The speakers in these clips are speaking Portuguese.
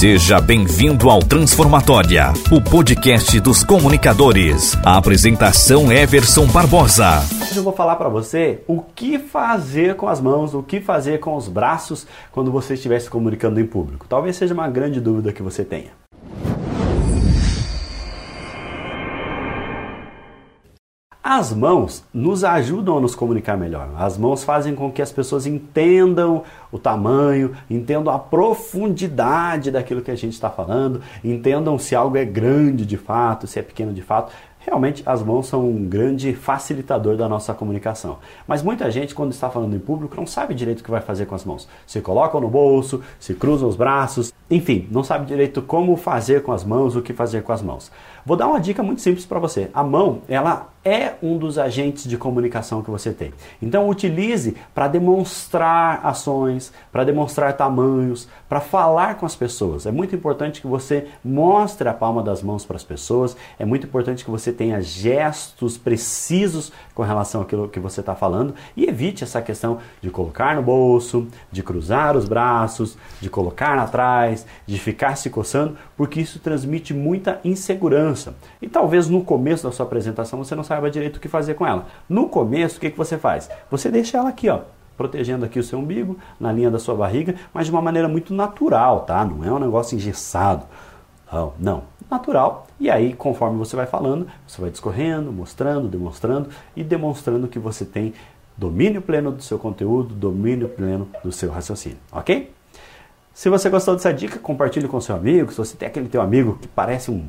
Seja bem-vindo ao Transformatória, o podcast dos comunicadores. A apresentação Everson Barbosa. Hoje eu vou falar para você o que fazer com as mãos, o que fazer com os braços quando você estiver se comunicando em público. Talvez seja uma grande dúvida que você tenha. As mãos nos ajudam a nos comunicar melhor. As mãos fazem com que as pessoas entendam o tamanho, entendam a profundidade daquilo que a gente está falando, entendam se algo é grande de fato, se é pequeno de fato. Realmente as mãos são um grande facilitador da nossa comunicação. Mas muita gente, quando está falando em público, não sabe direito o que vai fazer com as mãos. Se colocam no bolso, se cruzam os braços, enfim, não sabe direito como fazer com as mãos, o que fazer com as mãos. Vou dar uma dica muito simples para você. A mão, ela é um dos agentes de comunicação que você tem. Então utilize para demonstrar ações, para demonstrar tamanhos, para falar com as pessoas. É muito importante que você mostre a palma das mãos para as pessoas. É muito importante que você tenha gestos precisos com relação àquilo que você está falando e evite essa questão de colocar no bolso, de cruzar os braços, de colocar atrás, de ficar se coçando, porque isso transmite muita insegurança. E talvez no começo da sua apresentação você não saiba direito o que fazer com ela. No começo, o que, que você faz? Você deixa ela aqui, ó, protegendo aqui o seu umbigo, na linha da sua barriga, mas de uma maneira muito natural, tá? Não é um negócio engessado. Não, natural. E aí, conforme você vai falando, você vai discorrendo, mostrando, demonstrando e demonstrando que você tem domínio pleno do seu conteúdo, domínio pleno do seu raciocínio, ok? Se você gostou dessa dica, compartilhe com seu amigo. Se você tem aquele teu amigo que parece um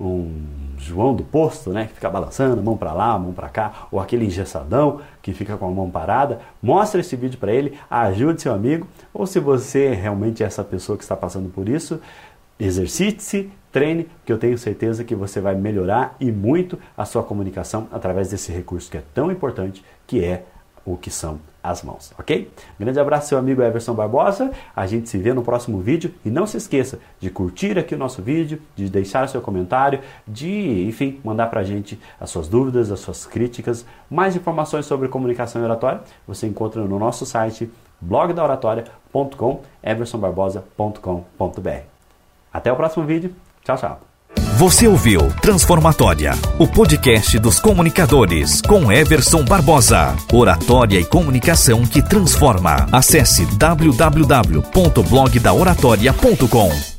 um João do posto, né, que fica balançando, mão para lá, mão para cá, ou aquele engessadão que fica com a mão parada, mostre esse vídeo para ele, ajude seu amigo, ou se você realmente é essa pessoa que está passando por isso, exercite-se, treine, que eu tenho certeza que você vai melhorar e muito a sua comunicação através desse recurso que é tão importante, que é o que são as mãos, ok? Grande abraço, seu amigo Everson Barbosa. A gente se vê no próximo vídeo e não se esqueça de curtir aqui o nosso vídeo, de deixar seu comentário, de, enfim, mandar pra gente as suas dúvidas, as suas críticas. Mais informações sobre comunicação e oratória você encontra no nosso site blogdaoratoria.com, eversonbarbosa.com.br. Até o próximo vídeo. Tchau, tchau. Você ouviu Transformatória, o podcast dos comunicadores com Everson Barbosa. Oratória e comunicação que transforma. Acesse www.blogdaoratoria.com.